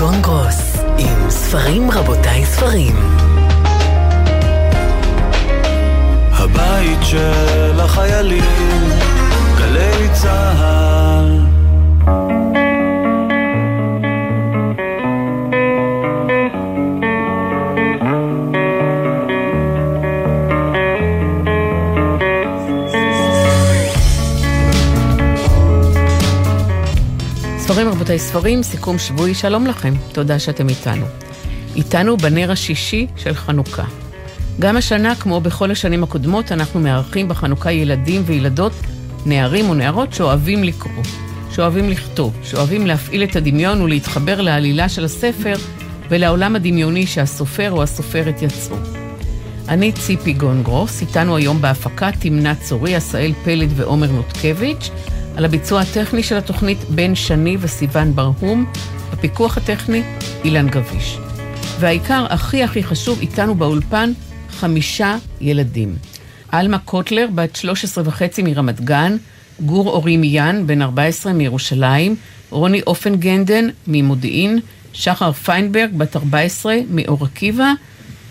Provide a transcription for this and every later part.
גונגרוס, עם ספרים רבותיי ספרים. הבית של החיילים, גלי צהל. ספרים רבותיי ספרים, סיכום שבועי, שלום לכם, תודה שאתם איתנו. איתנו בנר השישי של חנוכה. גם השנה, כמו בכל השנים הקודמות, אנחנו מארחים בחנוכה ילדים וילדות, נערים ונערות שאוהבים לקרוא, שאוהבים לכתוב, שאוהבים להפעיל את הדמיון ולהתחבר לעלילה של הספר ולעולם הדמיוני שהסופר או הסופרת יצרו. אני ציפי גונגרוס, איתנו היום בהפקה תמנת צורי, עשאל פלד ועומר נותקביץ', על הביצוע הטכני של התוכנית בן שני וסיון ברהום, בפיקוח הטכני אילן גביש. והעיקר, הכי הכי חשוב, איתנו באולפן חמישה ילדים. עלמה קוטלר, בת 13 וחצי מרמת גן, גור אורי מיאן, בן 14 מירושלים, רוני אופנגנדן ממודיעין, שחר פיינברג, בת 14 מאור עקיבא,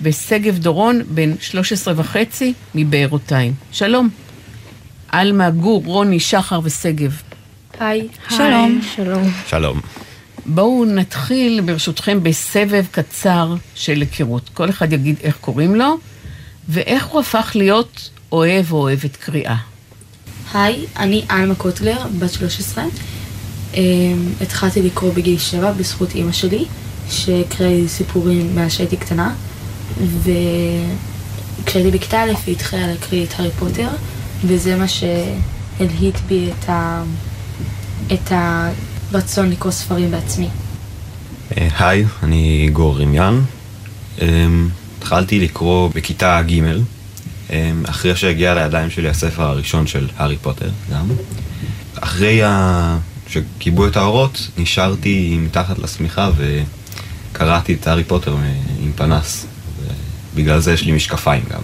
ושגב דורון, בן 13 וחצי מבארותיים. שלום. עלמה, גור, רוני, שחר ושגב. היי. שלום. שלום. שלום. בואו נתחיל ברשותכם בסבב קצר של היכרות. כל אחד יגיד איך קוראים לו, ואיך הוא הפך להיות אוהב או אוהבת קריאה. היי, אני עלמה קוטלר, בת 13. Um, התחלתי לקרוא בגיל 7 בזכות אימא שלי, שהקריא לי סיפורים מאז שהייתי קטנה, וכשהייתי בכיתה א' היא התחילה להקריא את הארי פוטר, וזה מה שהלהיט בי את, ה... את הרצון לקרוא ספרים בעצמי. אה, היי, אני גור רימיאן. אמ, התחלתי לקרוא בכיתה ג', אמ, אחרי שהגיע לידיים שלי הספר הראשון של הארי פוטר גם. אחרי ה... שכיבו את האורות, נשארתי מתחת לשמיכה וקראתי את הארי פוטר עם פנס. בגלל זה יש לי משקפיים גם.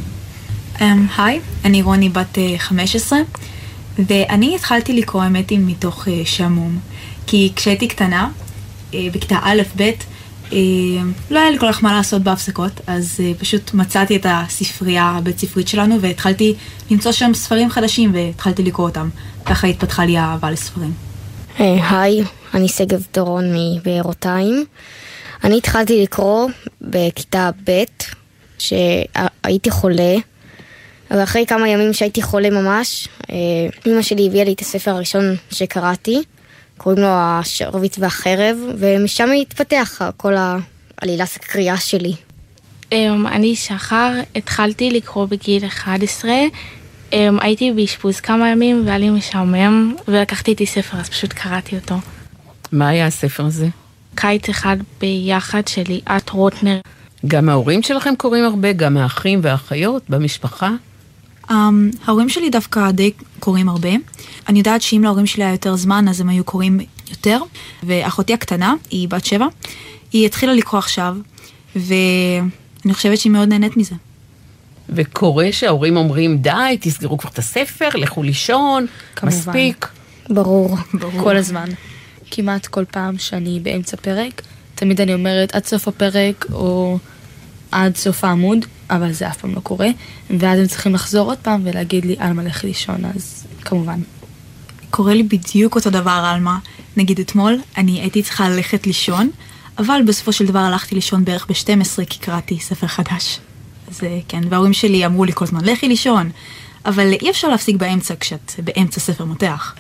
Um, היי, אני רוני בת uh, 15, ואני התחלתי לקרוא היא מתוך uh, שעמום. כי כשהייתי קטנה, uh, בכיתה א'-ב', uh, לא היה לי כל כך מה לעשות בהפסקות, אז uh, פשוט מצאתי את הספרייה הבית ספרית שלנו, והתחלתי למצוא שם ספרים חדשים, והתחלתי לקרוא אותם. ככה התפתחה לי האהבה לספרים. היי, אני שגב דורון מבארותיים. אני התחלתי לקרוא בכיתה ב', שהייתי חולה. ואחרי כמה ימים שהייתי חולה ממש, אמא שלי הביאה לי את הספר הראשון שקראתי, קוראים לו השרביט והחרב, ומשם התפתח כל העלילת הקריאה שלי. אני שחר, התחלתי לקרוא בגיל 11, הייתי באשפוז כמה ימים והיה לי משעמם, ולקחתי איתי ספר אז פשוט קראתי אותו. מה היה הספר הזה? קיץ אחד ביחד של ליאת רוטנר. גם ההורים שלכם קוראים הרבה, גם האחים והאחיות במשפחה? Um, ההורים שלי דווקא די קוראים הרבה. אני יודעת שאם להורים שלי היה יותר זמן, אז הם היו קוראים יותר. ואחותי הקטנה, היא בת שבע, היא התחילה לקרוא עכשיו, ואני חושבת שהיא מאוד נהנית מזה. וקורה שההורים אומרים, די, תסגרו כבר את הספר, לכו לישון, כמובן. מספיק. ברור. ברור. כל הזמן. כמעט כל פעם שאני באמצע פרק, תמיד אני אומרת עד סוף הפרק, או עד סוף העמוד, אבל זה אף פעם לא קורה, ואז הם צריכים לחזור עוד פעם ולהגיד לי, עלמה, לך לישון, אז כמובן. קורה לי בדיוק אותו דבר, עלמה. נגיד אתמול, אני הייתי צריכה ללכת לישון, אבל בסופו של דבר הלכתי לישון בערך ב-12 כי קראתי ספר חדש. אז כן, וההורים שלי אמרו לי כל הזמן, לכי לישון. אבל אי אפשר להפסיק באמצע כשאת באמצע ספר מותח.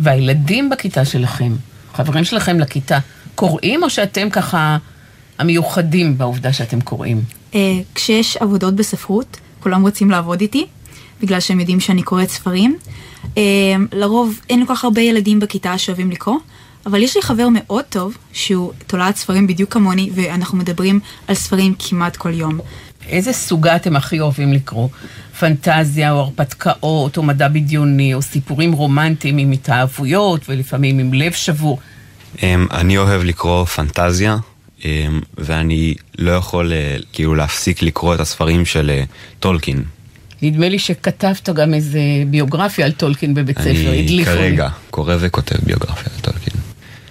והילדים בכיתה שלכם, חברים שלכם לכיתה, קוראים או שאתם ככה המיוחדים בעובדה שאתם קוראים? אה, כשיש עבודות בספרות, כולם רוצים לעבוד איתי, בגלל שהם יודעים שאני קוראת ספרים. אה, לרוב אין כל כך הרבה ילדים בכיתה שאוהבים לקרוא, אבל יש לי חבר מאוד טוב, שהוא תולעת ספרים בדיוק כמוני, ואנחנו מדברים על ספרים כמעט כל יום. איזה סוגה אתם הכי אוהבים לקרוא? פנטזיה או הרפתקאות או מדע בדיוני או סיפורים רומנטיים עם התאהבויות ולפעמים עם לב שבור. אני אוהב לקרוא פנטזיה, ואני לא יכול כאילו להפסיק לקרוא את הספרים של טולקין. נדמה לי שכתבת גם איזה ביוגרפיה על טולקין בבית ספר, אני כרגע קורא וכותב ביוגרפיה על טולקין.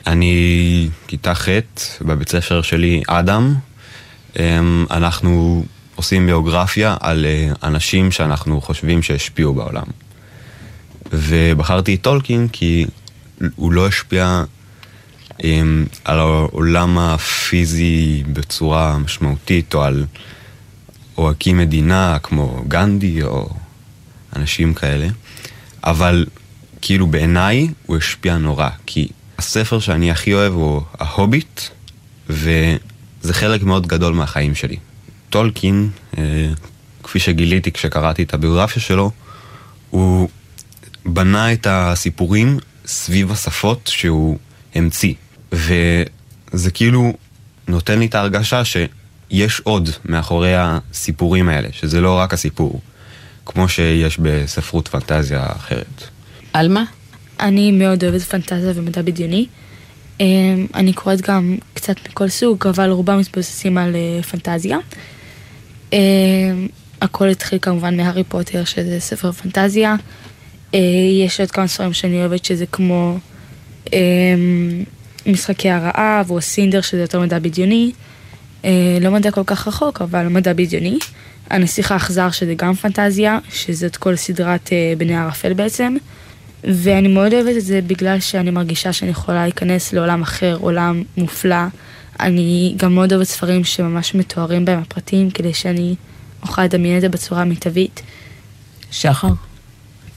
אני כיתה ח' בבית ספר שלי, אדם. אמ, אנחנו עושים ביוגרפיה על אה, אנשים שאנחנו חושבים שהשפיעו בעולם. ובחרתי את טולקין כי הוא לא השפיע אמ, על העולם הפיזי בצורה משמעותית, או על... או מדינה כמו גנדי, או אנשים כאלה. אבל כאילו בעיניי הוא השפיע נורא, כי הספר שאני הכי אוהב הוא ההוביט, וזה חלק מאוד גדול מהחיים שלי. טולקין, אה, כפי שגיליתי כשקראתי את הביוגרפיה שלו, הוא בנה את הסיפורים סביב השפות שהוא המציא. וזה כאילו נותן לי את ההרגשה שיש עוד מאחורי הסיפורים האלה, שזה לא רק הסיפור, כמו שיש בספרות פנטזיה אחרת. עלמה? אני מאוד אוהבת פנטזיה ומדע בדיוני. אמ, אני קוראת גם קצת מכל סוג, אבל רובם מתבססים על אה, פנטזיה. אמ, הכל התחיל כמובן מהארי פוטר, שזה ספר פנטזיה. אה, יש עוד כמה ספרים שאני אוהבת, שזה כמו אמ, משחקי הרעב, או סינדר, שזה יותר מדע בדיוני. אה, לא מדע כל כך רחוק, אבל מדע בדיוני. הנסיך האכזר, שזה גם פנטזיה, שזאת כל סדרת בני ערפל בעצם. ואני מאוד אוהבת את זה בגלל שאני מרגישה שאני יכולה להיכנס לעולם אחר, עולם מופלא. אני גם מאוד אוהבת ספרים שממש מתוארים בהם הפרטים, כדי שאני אוכל לדמיין את זה בצורה מיטבית. שחר?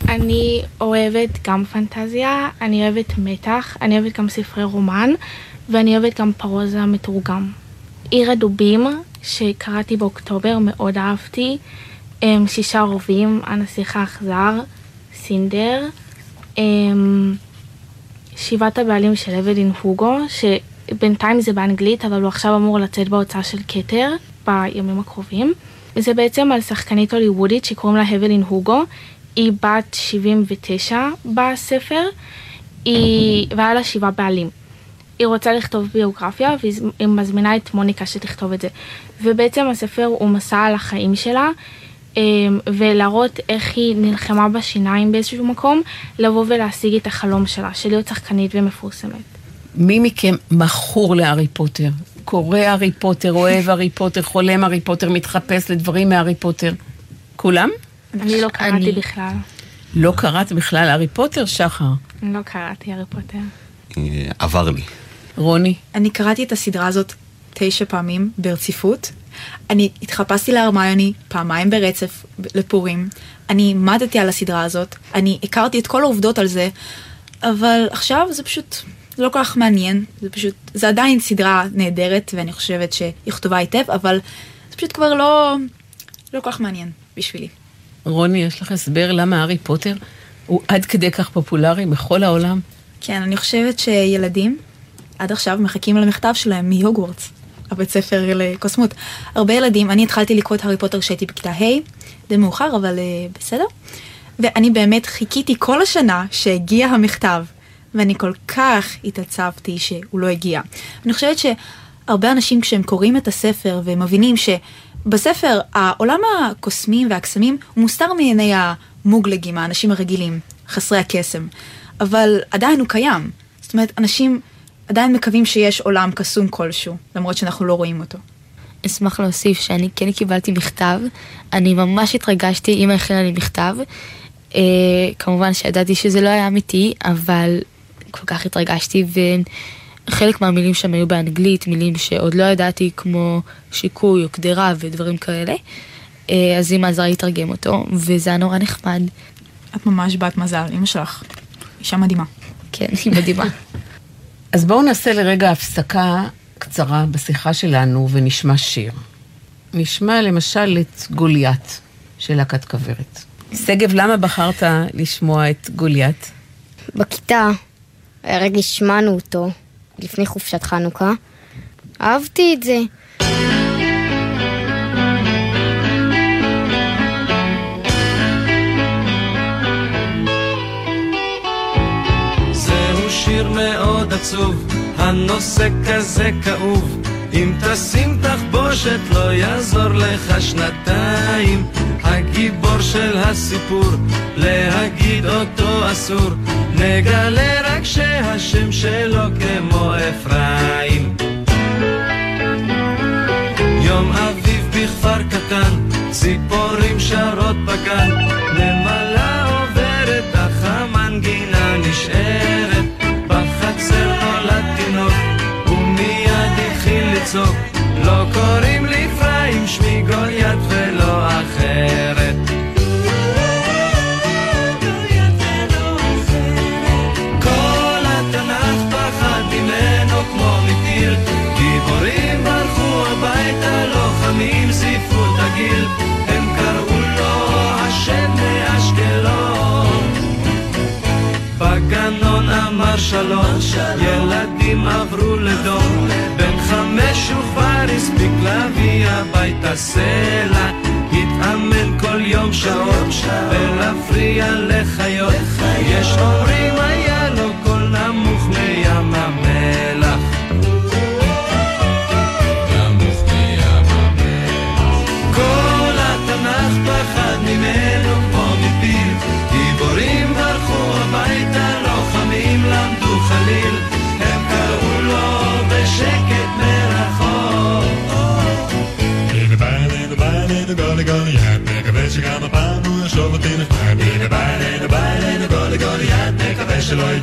אני אוהבת גם פנטזיה, אני אוהבת מתח, אני אוהבת גם ספרי רומן, ואני אוהבת גם פרוזה מתורגם. עיר הדובים, שקראתי באוקטובר, מאוד אהבתי. שישה רובים, הנסיך האכזר, סינדר. שבעת הבעלים של אבלין הוגו, שבינתיים זה באנגלית, אבל הוא עכשיו אמור לצאת בהוצאה של כתר בימים הקרובים. זה בעצם על שחקנית הוליוודית שקוראים לה אבלין הוגו. היא בת 79 בספר, היא... והיה לה שבעה בעלים. היא רוצה לכתוב ביוגרפיה והיא מזמינה את מוניקה שתכתוב את זה. ובעצם הספר הוא מסע על החיים שלה, אמ, ולהראות איך היא נלחמה בשיניים באיזשהו מקום, לבוא ולהשיג את החלום שלה, של להיות שחקנית ומפורסמת. מי מכם מכור להארי פוטר? קורא הארי פוטר, אוהב הארי פוטר, חולם הארי פוטר, מתחפש לדברים מהארי פוטר? כולם? אני לא קראתי אני... בכלל. לא קראת בכלל הארי פוטר, שחר? לא קראתי הארי פוטר. אה, עבר לי. רוני? אני קראתי את הסדרה הזאת תשע פעמים ברציפות, אני התחפשתי להרמיוני פעמיים ברצף לפורים, אני מתתי על הסדרה הזאת, אני הכרתי את כל העובדות על זה, אבל עכשיו זה פשוט לא כל כך מעניין, זה פשוט, זה עדיין סדרה נהדרת ואני חושבת שהיא כתובה היטב, אבל זה פשוט כבר לא, לא כל כך מעניין בשבילי. רוני, יש לך הסבר למה הארי פוטר הוא עד כדי כך פופולרי בכל העולם? כן, אני חושבת שילדים עד עכשיו מחכים למכתב שלהם מהוגוורטס. הבית ספר לקוסמות. הרבה ילדים, אני התחלתי לקרוא את הארי פוטר כשהייתי בכיתה ה', די מאוחר, אבל uh, בסדר. ואני באמת חיכיתי כל השנה שהגיע המכתב, ואני כל כך התעצבתי שהוא לא הגיע. אני חושבת שהרבה אנשים כשהם קוראים את הספר והם מבינים שבספר העולם הקוסמים והקסמים הוא מוסתר מעיני המוגלגים, האנשים הרגילים, חסרי הקסם, אבל עדיין הוא קיים. זאת אומרת, אנשים עדיין מקווים שיש עולם קסום כלשהו, למרות שאנחנו לא רואים אותו. אשמח להוסיף שאני כן קיבלתי מכתב, אני ממש התרגשתי, אמא הכינה לי מכתב. אה, כמובן שידעתי שזה לא היה אמיתי, אבל כל כך התרגשתי, וחלק מהמילים שם היו באנגלית, מילים שעוד לא ידעתי, כמו שיקוי או קדרה ודברים כאלה. אה, אז אמא עזרה לתרגם אותו, וזה היה נורא נחמד. את ממש בת מזל, אמא שלך אישה מדהימה. כן, היא מדהימה. אז בואו נעשה לרגע הפסקה קצרה בשיחה שלנו ונשמע שיר. נשמע למשל את גוליית של להקת כוורת. שגב, למה בחרת לשמוע את גוליית? בכיתה, הרגע השמענו אותו לפני חופשת חנוכה. אהבתי את זה. שיר מאוד עצוב, הנושא כזה כאוב, אם תשים תחבושת לא יעזור לך שנתיים. הגיבור של הסיפור להגיד אותו אסור. נגלה רק שהשם שלו כמו אפרים. יום אביב בכפר קטן ציפורים שרות בגן. נמלה עוברת אך המנגינה לצעוק לא קוראים לי אפרים שמי גוליית ולא אחרת. כל התנ"ך פחד ממנו כמו מטיל. גיבורים ברחו הביתה לוחמים זיפו את הגיל. הם קראו לו השם מאשקלון. בגנון אמר שלום ילדים עברו לדום להביא הביתה סלע התאמן כל יום שעות ולהפריע לחיות. יש אומרים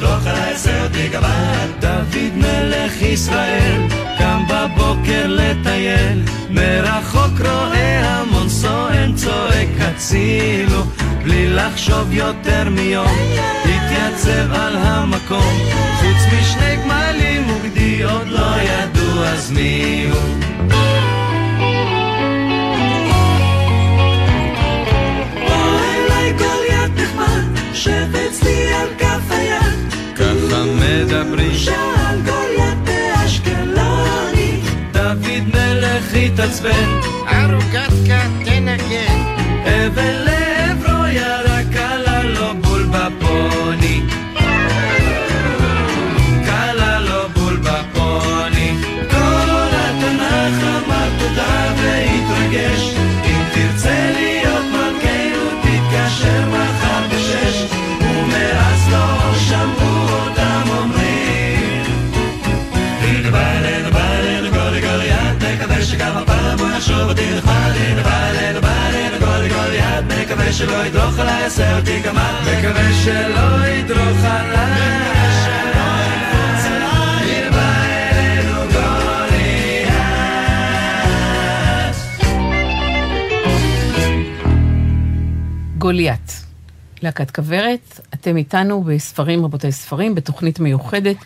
עליי, עשה אותי גמד. דוד מלך ישראל קם בבוקר לטייל. מרחוק רואה המון סואן צועק הצילו. בלי לחשוב יותר מיום התייצב על המקום. חוץ משני גמלים וגדי עוד לא ידעו אז מי הוא מלך יעשה אותי גמד מקווה שלא ידרוך עליי גוליית. להקת כוורת, אתם איתנו בספרים רבותי ספרים, בתוכנית מיוחדת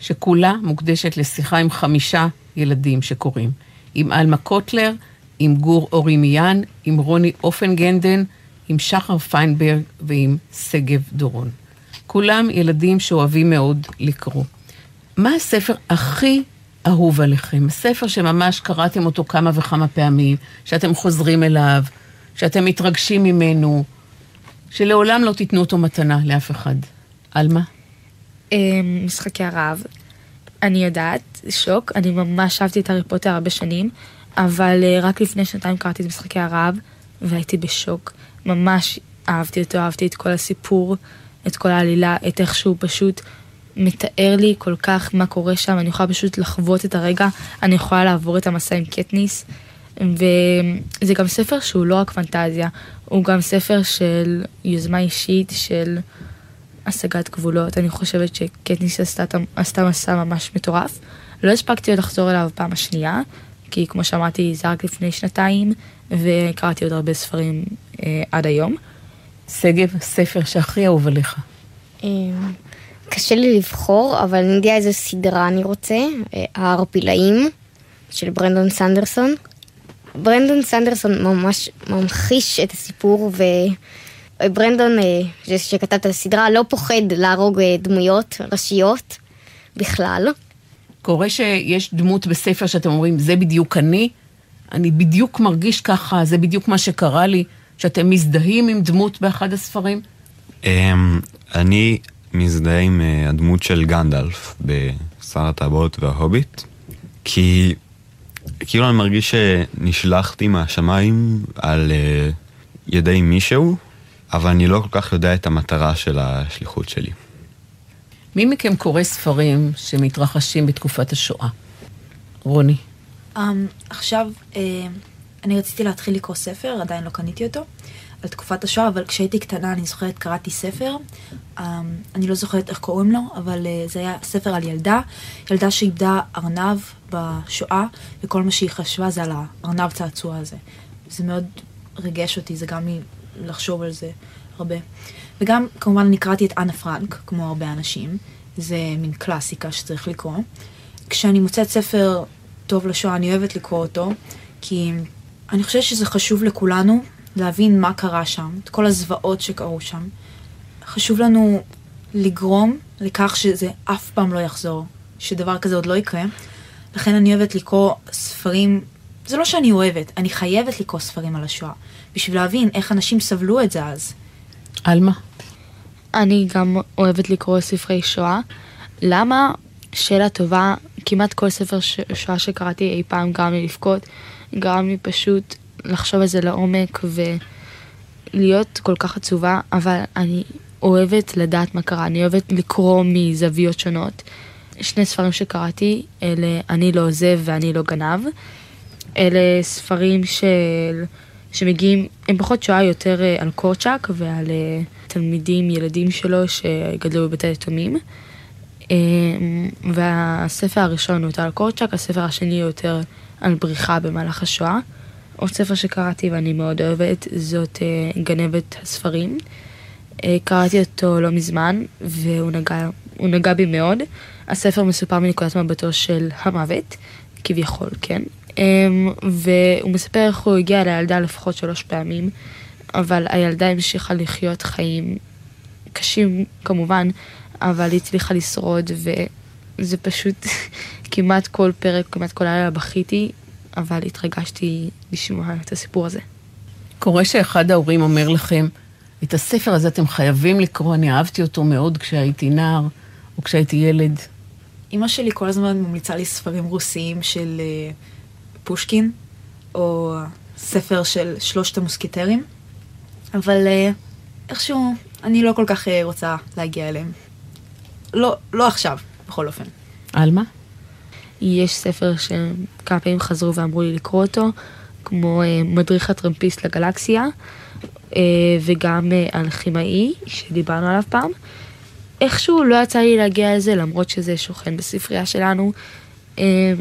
שכולה מוקדשת לשיחה עם חמישה ילדים שקוראים. עם עלמה קוטלר, עם גור אורי מיאן, עם רוני אופנגנדן, עם שחר פיינברג ועם שגב דורון. כולם ילדים שאוהבים מאוד לקרוא. מה הספר הכי אהוב עליכם? הספר שממש קראתם אותו כמה וכמה פעמים, שאתם חוזרים אליו, שאתם מתרגשים ממנו, שלעולם לא תיתנו אותו מתנה לאף אחד. עלמה? אמ, משחקי הרעב. אני יודעת, שוק, אני ממש אהבתי את הארי פוטר הרבה שנים, אבל אה, רק לפני שנתיים קראתי את משחקי הרעב, והייתי בשוק. ממש אהבתי אותו, אהבתי את כל הסיפור, את כל העלילה, את איך שהוא פשוט מתאר לי כל כך מה קורה שם, אני יכולה פשוט לחוות את הרגע, אני יכולה לעבור את המסע עם קטניס, וזה גם ספר שהוא לא רק פנטזיה, הוא גם ספר של יוזמה אישית, של השגת גבולות. אני חושבת שקטניס עשתה, עשתה מסע ממש מטורף. לא הספקתי עוד לחזור אליו פעם השנייה, כי כמו שאמרתי, זה רק לפני שנתיים, וקראתי עוד הרבה ספרים עד היום. שגב, ספר שהכי אהוב עליך. אמ, קשה לי לבחור, אבל אני יודע איזה סדרה אני רוצה, אה, הערפילאים של ברנדון סנדרסון. ברנדון סנדרסון ממש ממחיש את הסיפור, וברנדון, אה, שכתב את הסדרה, לא פוחד להרוג אה, דמויות ראשיות בכלל. קורה שיש דמות בספר שאתם אומרים, זה בדיוק אני, אני בדיוק מרגיש ככה, זה בדיוק מה שקרה לי, שאתם מזדהים עם דמות באחד הספרים? אמ, אני מזדהה עם אה, הדמות של גנדלף בשר הטבעות וההוביט, כי כאילו אני מרגיש שנשלחתי מהשמיים על אה, ידי מישהו, אבל אני לא כל כך יודע את המטרה של השליחות שלי. מי מכם קורא ספרים שמתרחשים בתקופת השואה? רוני. Um, עכשיו, uh, אני רציתי להתחיל לקרוא ספר, עדיין לא קניתי אותו, על תקופת השואה, אבל כשהייתי קטנה, אני זוכרת, קראתי ספר, um, אני לא זוכרת איך קוראים לו, אבל uh, זה היה ספר על ילדה, ילדה שאיבדה ארנב בשואה, וכל מה שהיא חשבה זה על הארנב צעצוע הזה. זה מאוד ריגש אותי, זה גם לחשוב על זה הרבה. וגם, כמובן, אני קראתי את אנה פרנק, כמו הרבה אנשים, זה מין קלאסיקה שצריך לקרוא. כשאני מוצאת ספר טוב לשואה, אני אוהבת לקרוא אותו, כי אני חושבת שזה חשוב לכולנו להבין מה קרה שם, את כל הזוועות שקרו שם. חשוב לנו לגרום לכך שזה אף פעם לא יחזור, שדבר כזה עוד לא יקרה. לכן אני אוהבת לקרוא ספרים, זה לא שאני אוהבת, אני חייבת לקרוא ספרים על השואה, בשביל להבין איך אנשים סבלו את זה אז. עלמה. אני גם אוהבת לקרוא ספרי שואה. למה? שאלה טובה. כמעט כל ספר ש- שואה שקראתי אי פעם גרם לי לבכות, גרם לי פשוט לחשוב על זה לעומק ולהיות כל כך עצובה, אבל אני אוהבת לדעת מה קרה, אני אוהבת לקרוא מזוויות שונות. שני ספרים שקראתי, אלה אני לא עוזב ואני לא גנב. אלה ספרים של... שמגיעים, הם פחות שואה יותר אה, על קורצ'אק ועל אה, תלמידים, ילדים שלו שגדלו בבתי יתומים. אה, והספר הראשון הוא יותר על קורצ'אק, הספר השני הוא יותר על בריחה במהלך השואה. עוד ספר שקראתי ואני מאוד אוהבת זאת גנבת הספרים. קראתי אותו לא מזמן והוא נגע, נגע בי מאוד. הספר מסופר מנקודת מבטו של המוות, כביכול, כן. אמ, והוא מספר איך הוא הגיע לילדה לפחות שלוש פעמים, אבל הילדה המשיכה לחיות חיים קשים כמובן, אבל היא הצליחה לשרוד, וזה פשוט כמעט כל פרק, כמעט כל לילה בכיתי, אבל התרגשתי לשמוע את הסיפור הזה. קורה שאחד ההורים אומר לכם, את הספר הזה אתם חייבים לקרוא, אני אהבתי אותו מאוד כשהייתי נער, או כשהייתי ילד. אימא שלי כל הזמן ממליצה לי ספרים רוסיים של uh, פושקין, או ספר של שלושת המוסקיטרים, אבל uh, איכשהו אני לא כל כך uh, רוצה להגיע אליהם. לא, לא עכשיו, בכל אופן. עלמה? יש ספר שכמה פעמים חזרו ואמרו לי לקרוא אותו, כמו uh, מדריך הטרמפיסט לגלקסיה, uh, וגם uh, אלכימאי, שדיברנו עליו פעם. איכשהו לא יצא לי להגיע לזה, למרות שזה שוכן בספרייה שלנו,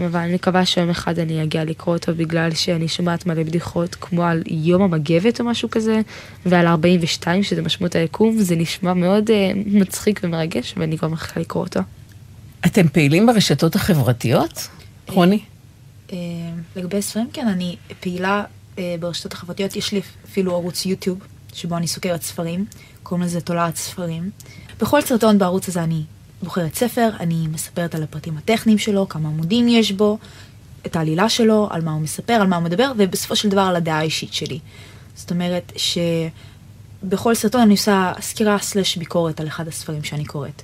אבל אני מקווה שיום אחד אני אגיע לקרוא אותו בגלל שאני שומעת מלא בדיחות כמו על יום המגבת או משהו כזה ועל 42 שזה משמעות היקום זה נשמע מאוד מצחיק ומרגש ואני כבר מחכה לקרוא אותו. אתם פעילים ברשתות החברתיות? רוני? אה, לגבי ספרים כן אני פעילה אה, ברשתות החברתיות יש לי אפילו ערוץ יוטיוב שבו אני סוקרת ספרים קוראים לזה תולעת ספרים. בכל סרטון בערוץ הזה אני בוחרת ספר, אני מספרת על הפרטים הטכניים שלו, כמה עמודים יש בו, את העלילה שלו, על מה הוא מספר, על מה הוא מדבר, ובסופו של דבר על הדעה האישית שלי. זאת אומרת שבכל סרטון אני עושה סקירה סלש ביקורת על אחד הספרים שאני קוראת.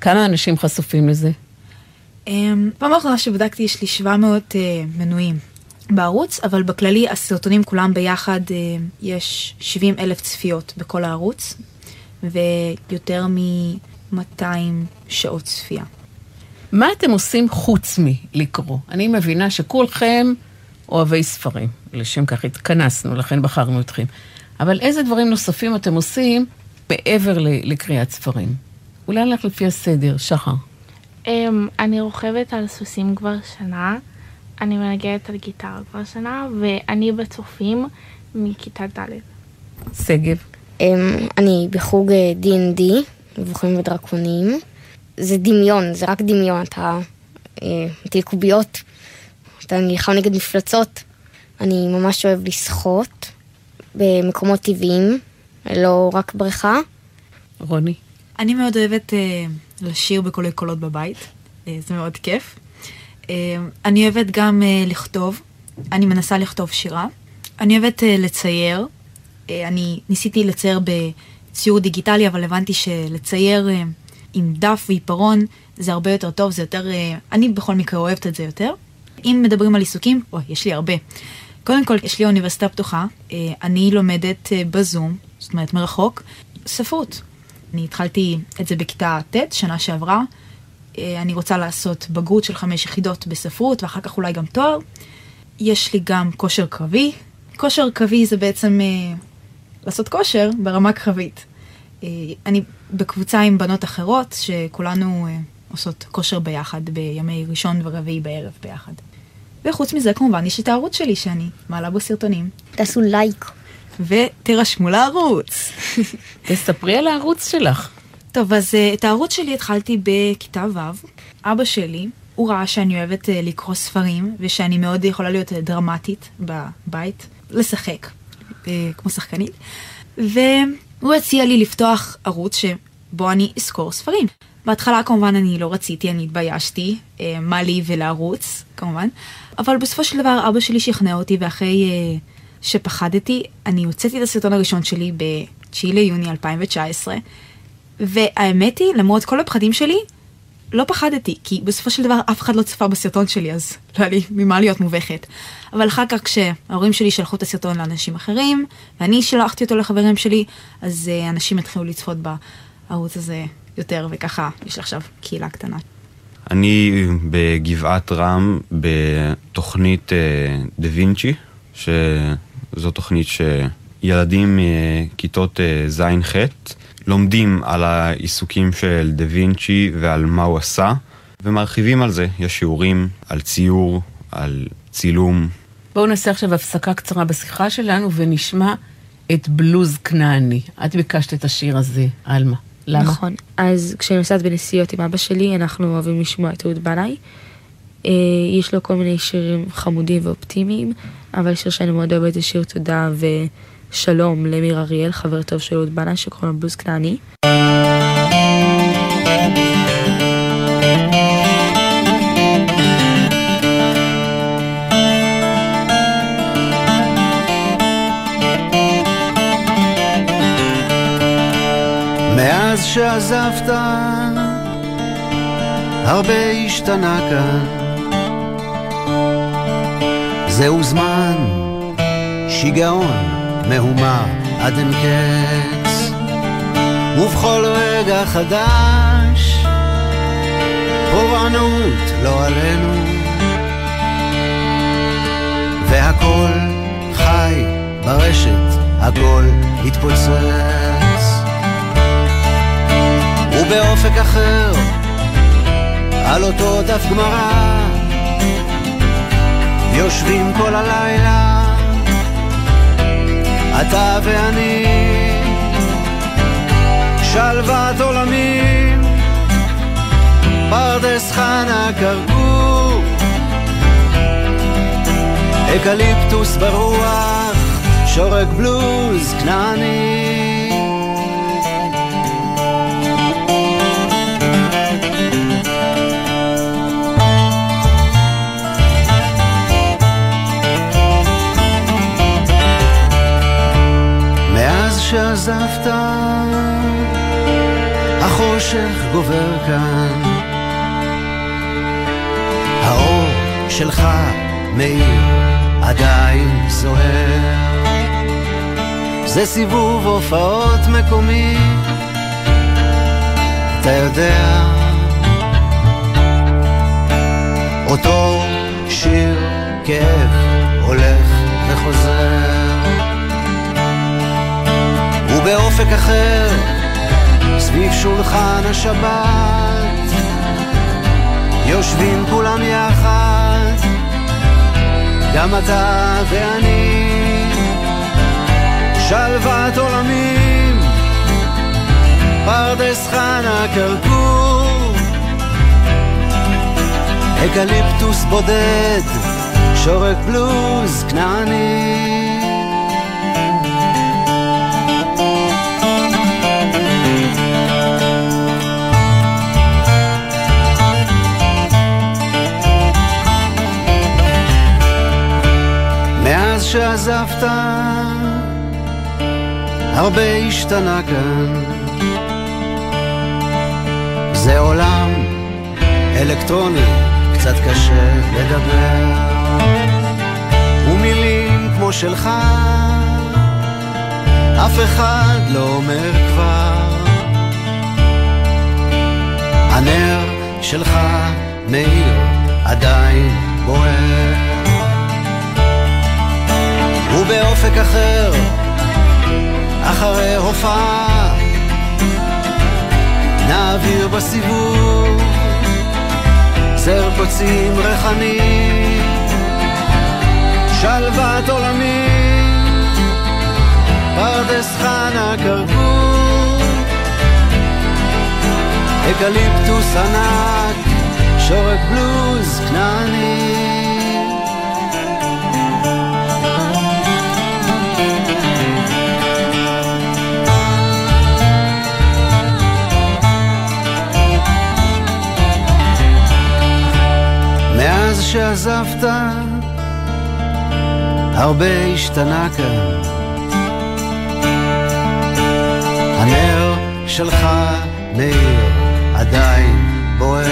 כמה אנשים חשופים לזה? אמ, פעם האחרונה שבדקתי יש לי 700 uh, אה, מנויים בערוץ, אבל בכללי הסרטונים כולם ביחד uh, יש 70 אלף צפיות בכל הערוץ, ויותר מ-200 שעות צפייה. מה אתם עושים חוץ מלקרוא? אני מבינה שכולכם אוהבי ספרים, לשם כך התכנסנו, לכן בחרנו אתכם. אבל איזה דברים נוספים אתם עושים מעבר לקריאת ספרים? אולי נלך לפי הסדר, שחר. Um, אני רוכבת על סוסים כבר שנה, אני מנגנת על גיטרה כבר שנה, ואני בצופים מכיתה ד'. שגב. אמ, אני בחוג אה, D&D, מבוכים ודרקונים. זה דמיון, זה רק דמיון, אתה אה, מטיל קוביות, אתה נלחם נגד מפלצות. אני ממש אוהב לשחות במקומות טבעיים, לא רק בריכה. רוני. אני מאוד אוהבת uh, לשיר בקולי קולות בבית, uh, זה מאוד כיף. Uh, אני אוהבת גם uh, לכתוב, אני מנסה לכתוב שירה. אני אוהבת לצייר, אה, אני ניסיתי לצייר בציור דיגיטלי, אבל הבנתי שלצייר אה, עם דף ועיפרון זה הרבה יותר טוב, זה יותר... אה, אני בכל מקרה אוהבת את זה יותר. אם מדברים על עיסוקים, אוי, יש לי הרבה. קודם כל, יש לי אוניברסיטה פתוחה, אה, אני לומדת אה, בזום, זאת אומרת מרחוק, ספרות. אני התחלתי את זה בכיתה ט', שנה שעברה. אה, אני רוצה לעשות בגרות של חמש יחידות בספרות, ואחר כך אולי גם תואר. יש לי גם כושר קרבי. כושר קרבי זה בעצם אה, לעשות כושר ברמה קרבית. אה, אני בקבוצה עם בנות אחרות, שכולנו אה, עושות כושר ביחד בימי ראשון ורביעי בערב ביחד. וחוץ מזה, כמובן, יש את הערוץ שלי שאני מעלה בו סרטונים. תעשו לייק. ותירשמו לערוץ. תספרי על הערוץ שלך. טוב, אז uh, את הערוץ שלי התחלתי בכיתה ו'. אבא שלי, הוא ראה שאני אוהבת uh, לקרוא ספרים, ושאני מאוד יכולה להיות uh, דרמטית בבית, לשחק, כמו שחקנית. והוא הציע לי לפתוח ערוץ שבו אני אזכור ספרים. בהתחלה כמובן אני לא רציתי, אני התביישתי, מה לי ולערוץ, כמובן. אבל בסופו של דבר אבא שלי שכנע אותי, ואחרי uh, שפחדתי, אני הוצאתי את הסרטון הראשון שלי ב-9 ליוני 2019. והאמת היא, למרות כל הפחדים שלי, לא פחדתי, כי בסופו של דבר אף אחד לא צפה בסרטון שלי, אז לא היה לי ממה להיות מובכת. אבל אחר כך כשההורים שלי שלחו את הסרטון לאנשים אחרים, ואני שלחתי אותו לחברים שלי, אז uh, אנשים התחילו לצפות בערוץ הזה יותר, וככה יש לי עכשיו קהילה קטנה. אני בגבעת רם בתוכנית אה, דה וינצ'י, שזו תוכנית שילדים מכיתות אה, ז'-ח' לומדים על העיסוקים של דה וינצ'י ועל מה הוא עשה, ומרחיבים על זה. יש שיעורים על ציור, על צילום. בואו נעשה עכשיו הפסקה קצרה בשיחה שלנו ונשמע את בלוז כנעני. את ביקשת את השיר הזה, עלמה. למה? נכון. אז כשאני נוסעת בנסיעות עם אבא שלי, אנחנו אוהבים לשמוע את אהוד בנאי. אה, יש לו כל מיני שירים חמודים ואופטימיים, אבל שיר שאני מאוד אוהבת זה שיר תודה ושלום למיר אריאל, חבר טוב של אהוד בנאי, שקוראים לו בלוז כנעני. מאז שעזבת, הרבה השתנה כאן. זהו זמן, שיגעון, מהומה עד אין קץ. ובכל רגע חדש, פורענות לא עלינו. והכל חי ברשת, הכל התפוצץ. ובאופק אחר, על אותו דף גמרא, יושבים כל הלילה, אתה ואני, שלוות עולמים, פרדס חנה כרכור, אקליפטוס ברוח, שורק בלוז כנעני. שעזבת, החושך גובר כאן. האור שלך מאיר, עדיין זוהר. זה סיבוב הופעות מקומי, אתה יודע. אותו שיר כאב הולך וחוזר. ובאופק אחר, סביב שולחן השבת, יושבים כולם יחד, גם אתה ואני, שלוות עולמים, פרדס חנה כרכור, אקליפטוס בודד, שורק בלוז כנעני. שעזבת, הרבה השתנה כאן. זה עולם אלקטרוני, קצת קשה לדבר, ומילים כמו שלך, אף אחד לא אומר כבר. הנר שלך מאיר עדיין בוער, ובאופק אחר, אחרי הופעה, נעביר בסיבוב זר קוצים ריחני, שלוות עולמי, פרדס חנה כרכור, אקליפטוס ענק, שורק בלוז כנעני. שעזבת, הרבה השתנה כאן. הנר שלך מאיר עדיין בוער.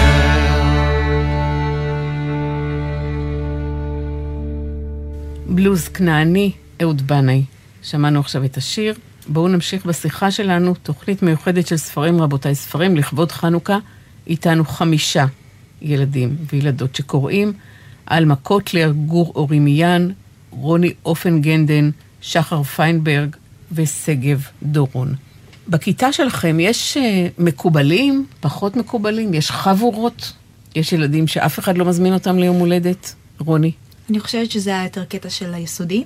בלוז כנעני, אהוד בנאי. שמענו עכשיו את השיר. בואו נמשיך בשיחה שלנו, תוכנית מיוחדת של ספרים, רבותיי, ספרים לכבוד חנוכה. איתנו חמישה ילדים וילדות שקוראים, עלמה קוטלר, גור אורימיאן, רוני אופנגנדן, שחר פיינברג ושגב דורון. בכיתה שלכם יש אה, מקובלים, פחות מקובלים, יש חבורות, יש ילדים שאף אחד לא מזמין אותם ליום הולדת. רוני. אני חושבת שזה היה יותר קטע של היסודי.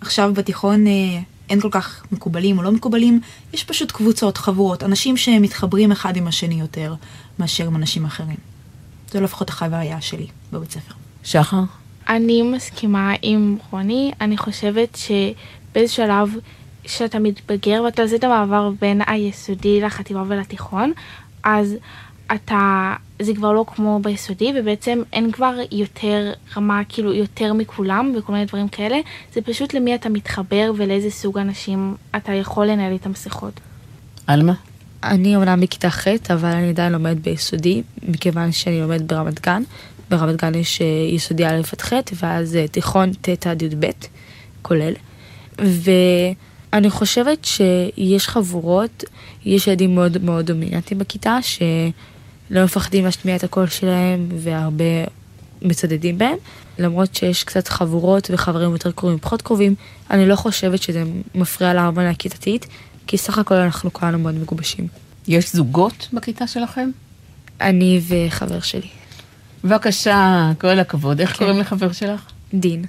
עכשיו בתיכון אה, אין כל כך מקובלים או לא מקובלים, יש פשוט קבוצות, חבורות, אנשים שמתחברים אחד עם השני יותר מאשר עם אנשים אחרים. זו לפחות החוויה שלי בבית ספר. שחר? אני מסכימה עם רוני, אני חושבת שבאיזה שלב שאתה מתבגר ואתה עושה את המעבר בין היסודי לחטיבה ולתיכון, אז אתה, זה כבר לא כמו ביסודי, ובעצם אין כבר יותר רמה, כאילו יותר מכולם וכל מיני דברים כאלה, זה פשוט למי אתה מתחבר ולאיזה סוג אנשים אתה יכול לנהל איתם שיחות. עלמה? אני אומנם בכיתה ח', אבל אני עדיין לומדת ביסודי, מכיוון שאני לומדת ברמת גן. ברמת גן יש אה, יסודי א' עד ח', ואז אה, תיכון ט' עד י"ב, כולל. ואני חושבת שיש חבורות, יש ילדים מאוד מאוד דומיננטיים בכיתה, שלא מפחדים להשמיע את הקול שלהם, והרבה מצדדים בהם. למרות שיש קצת חבורות וחברים יותר קרובים ופחות קרובים, אני לא חושבת שזה מפריע להרמוניה הכיתתית, כי סך הכל אנחנו כולנו מאוד מגובשים. יש זוגות בכיתה שלכם? אני וחבר שלי. בבקשה, כל הכבוד. איך כן. קוראים לחבר שלך? דין.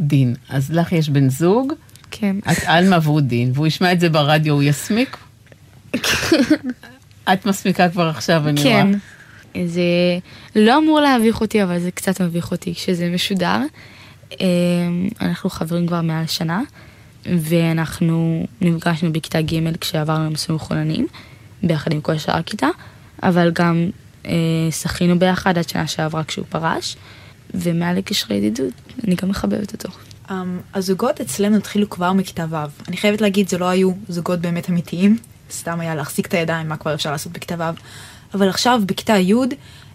דין. אז לך יש בן זוג, כן. את עלמה והוא דין, והוא ישמע את זה ברדיו, הוא יסמיק? את מסמיקה כבר עכשיו, אני רואה. כן. זה לא אמור להביך אותי, אבל זה קצת מביך אותי כשזה משודר. אמ, אנחנו חברים כבר מעל שנה, ואנחנו נפגשנו בכיתה ג' כשעברנו למסלול מחוננים, ביחד עם כל שאר הכיתה, אבל גם שחינו ביחד עד שנה שעברה כשהוא פרש, ומעל לקשרי ידידות, אני גם מחבבת אותו. Um, הזוגות אצלנו התחילו כבר מכיתה ו'. אני חייבת להגיד, זה לא היו זוגות באמת אמיתיים, סתם היה להחזיק את הידיים, מה כבר אפשר לעשות בכיתה ו'. אבל עכשיו בכיתה י',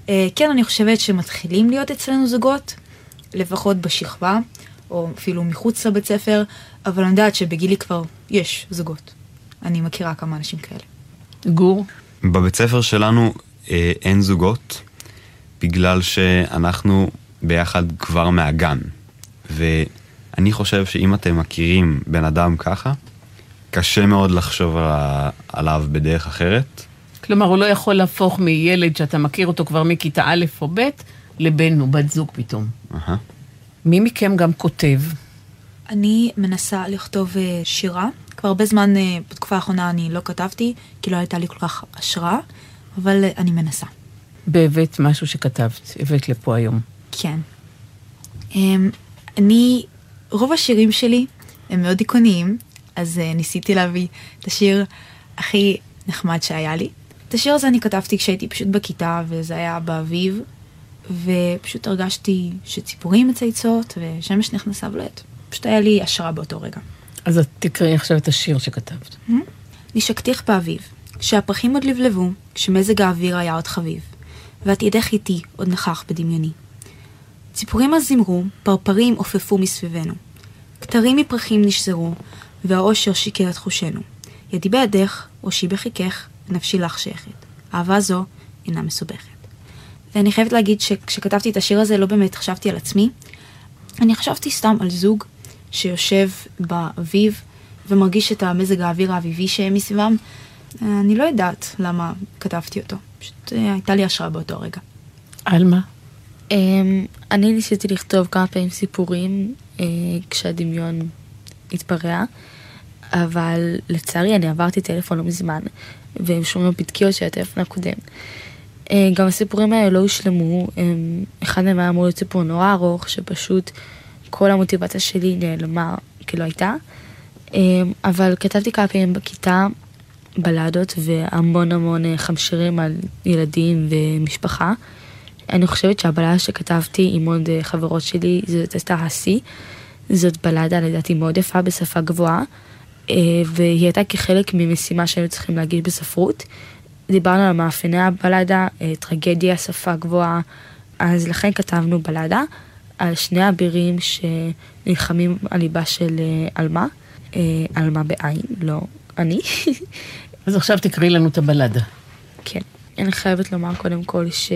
אה, כן, אני חושבת שמתחילים להיות אצלנו זוגות, לפחות בשכבה, או אפילו מחוץ לבית ספר, אבל אני יודעת שבגילי כבר יש זוגות. אני מכירה כמה אנשים כאלה. גור? בבית ספר שלנו אה, אין זוגות, בגלל שאנחנו ביחד כבר מהגן. ואני חושב שאם אתם מכירים בן אדם ככה, קשה מאוד לחשוב עליו בדרך אחרת. כלומר, הוא לא יכול להפוך מילד שאתה מכיר אותו כבר מכיתה א' או ב', לבן או בת זוג פתאום. אהה. מי מכם גם כותב? אני מנסה לכתוב אה, שירה. כבר הרבה זמן, אה, בתקופה האחרונה אני לא כתבתי, כי לא הייתה לי כל כך השראה, אבל אה, אני מנסה. והבאת משהו שכתבת, הבאת לפה היום. כן. Um, אני, רוב השירים שלי הם מאוד דיכאוניים, אז uh, ניסיתי להביא את השיר הכי נחמד שהיה לי. את השיר הזה אני כתבתי כשהייתי פשוט בכיתה, וזה היה באביב, ופשוט הרגשתי שציפורים מצייצות, ושמש נכנסה ולט. פשוט היה לי השראה באותו רגע. אז את תקראי עכשיו את השיר שכתבת. נשקתיך באביב, כשהפרחים עוד לבלבו, כשמזג האוויר היה עוד חביב, ואת ידך איתי עוד נכח בדמיוני. ציפורים אז זימרו, פרפרים עופפו מסביבנו. כתרים מפרחים נשזרו, והאושר שיקר את חושנו. ידי בידך, ראשי בחיכך, נפשי לך שייכת. אהבה זו אינה מסובכת. ואני חייבת להגיד שכשכתבתי את השיר הזה לא באמת חשבתי על עצמי. אני חשבתי סתם על זוג שיושב באביב ומרגיש את המזג האוויר האביבי שהם מסביבם. אני לא יודעת למה כתבתי אותו, פשוט אה, הייתה לי השראה באותו רגע. עלמה? Um, אני ניסיתי לכתוב כמה פעמים סיפורים uh, כשהדמיון התפרע, אבל לצערי אני עברתי טלפון לא מזמן, והם שומעים פתקיות של הטלפון הקודם. Uh, גם הסיפורים האלה לא הושלמו, um, אחד מהם היה אמור להיות סיפור נורא ארוך, שפשוט כל המוטיבציה שלי נעלמה כלא הייתה. Um, אבל כתבתי כמה פעמים בכיתה בלדות והמון המון uh, חמשירים על ילדים ומשפחה. אני חושבת שהבלדה שכתבתי עם עוד uh, חברות שלי, זאת הייתה השיא. זאת בלדה לדעתי מאוד יפה בשפה גבוהה, uh, והיא הייתה כחלק ממשימה שהיינו צריכים להגיש בספרות. דיברנו על מאפייני הבלדה, טרגדיה, שפה גבוהה, אז לכן כתבנו בלדה על שני אבירים שנלחמים על ליבה של עלמה, עלמה בעין, לא אני. אז עכשיו תקראי לנו את הבלדה. כן. אני חייבת לומר קודם כל ש...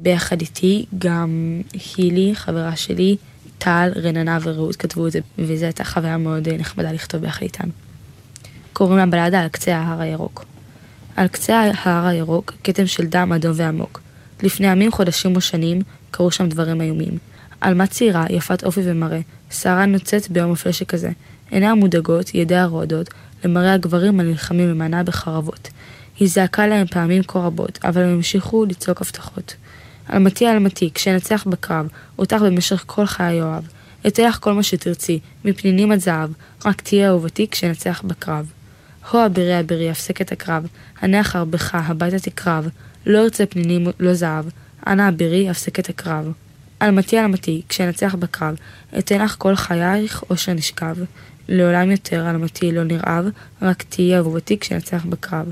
ביחד איתי גם הילי, חברה שלי, טל, רננה ורעות כתבו את זה, וזו הייתה חוויה מאוד אה, נחמדה לכתוב ביחד איתנו. קוראים לה בלדה על קצה ההר הירוק. על קצה ההר הירוק, כתם של דם אדום ועמוק. לפני ימים, חודשים או שנים, קרו שם דברים איומים. עלמה צעירה, יפת אופי ומראה, שערה נוצאת ביום מפלה שכזה. עיניה מודאגות, ידיה רועדות, למראה הגברים הנלחמים למענה בחרבות. היא זעקה להם פעמים כה רבות, אבל הם המשיכו לצעוק הבטחות. אלמתי אלמתי, כשנצח בקרב, אותך במשך כל חיי אוהב. אתן לך כל מה שתרצי, מפנינים עד זהב, רק תהיה אהובתי כשנצח בקרב. הו אבירי אבירי, הפסק את הקרב, הנח ארבך, הביתה תקרב, לא ארצה פנינים, לא זהב, אנא אבירי, הפסק את הקרב. אלמתי אלמתי, כשנצח בקרב, אתן לך כל חייך אושר נשכב. לעולם יותר אלמתי לא נרעב, רק תהיי אהובתי כשנצח בקרב.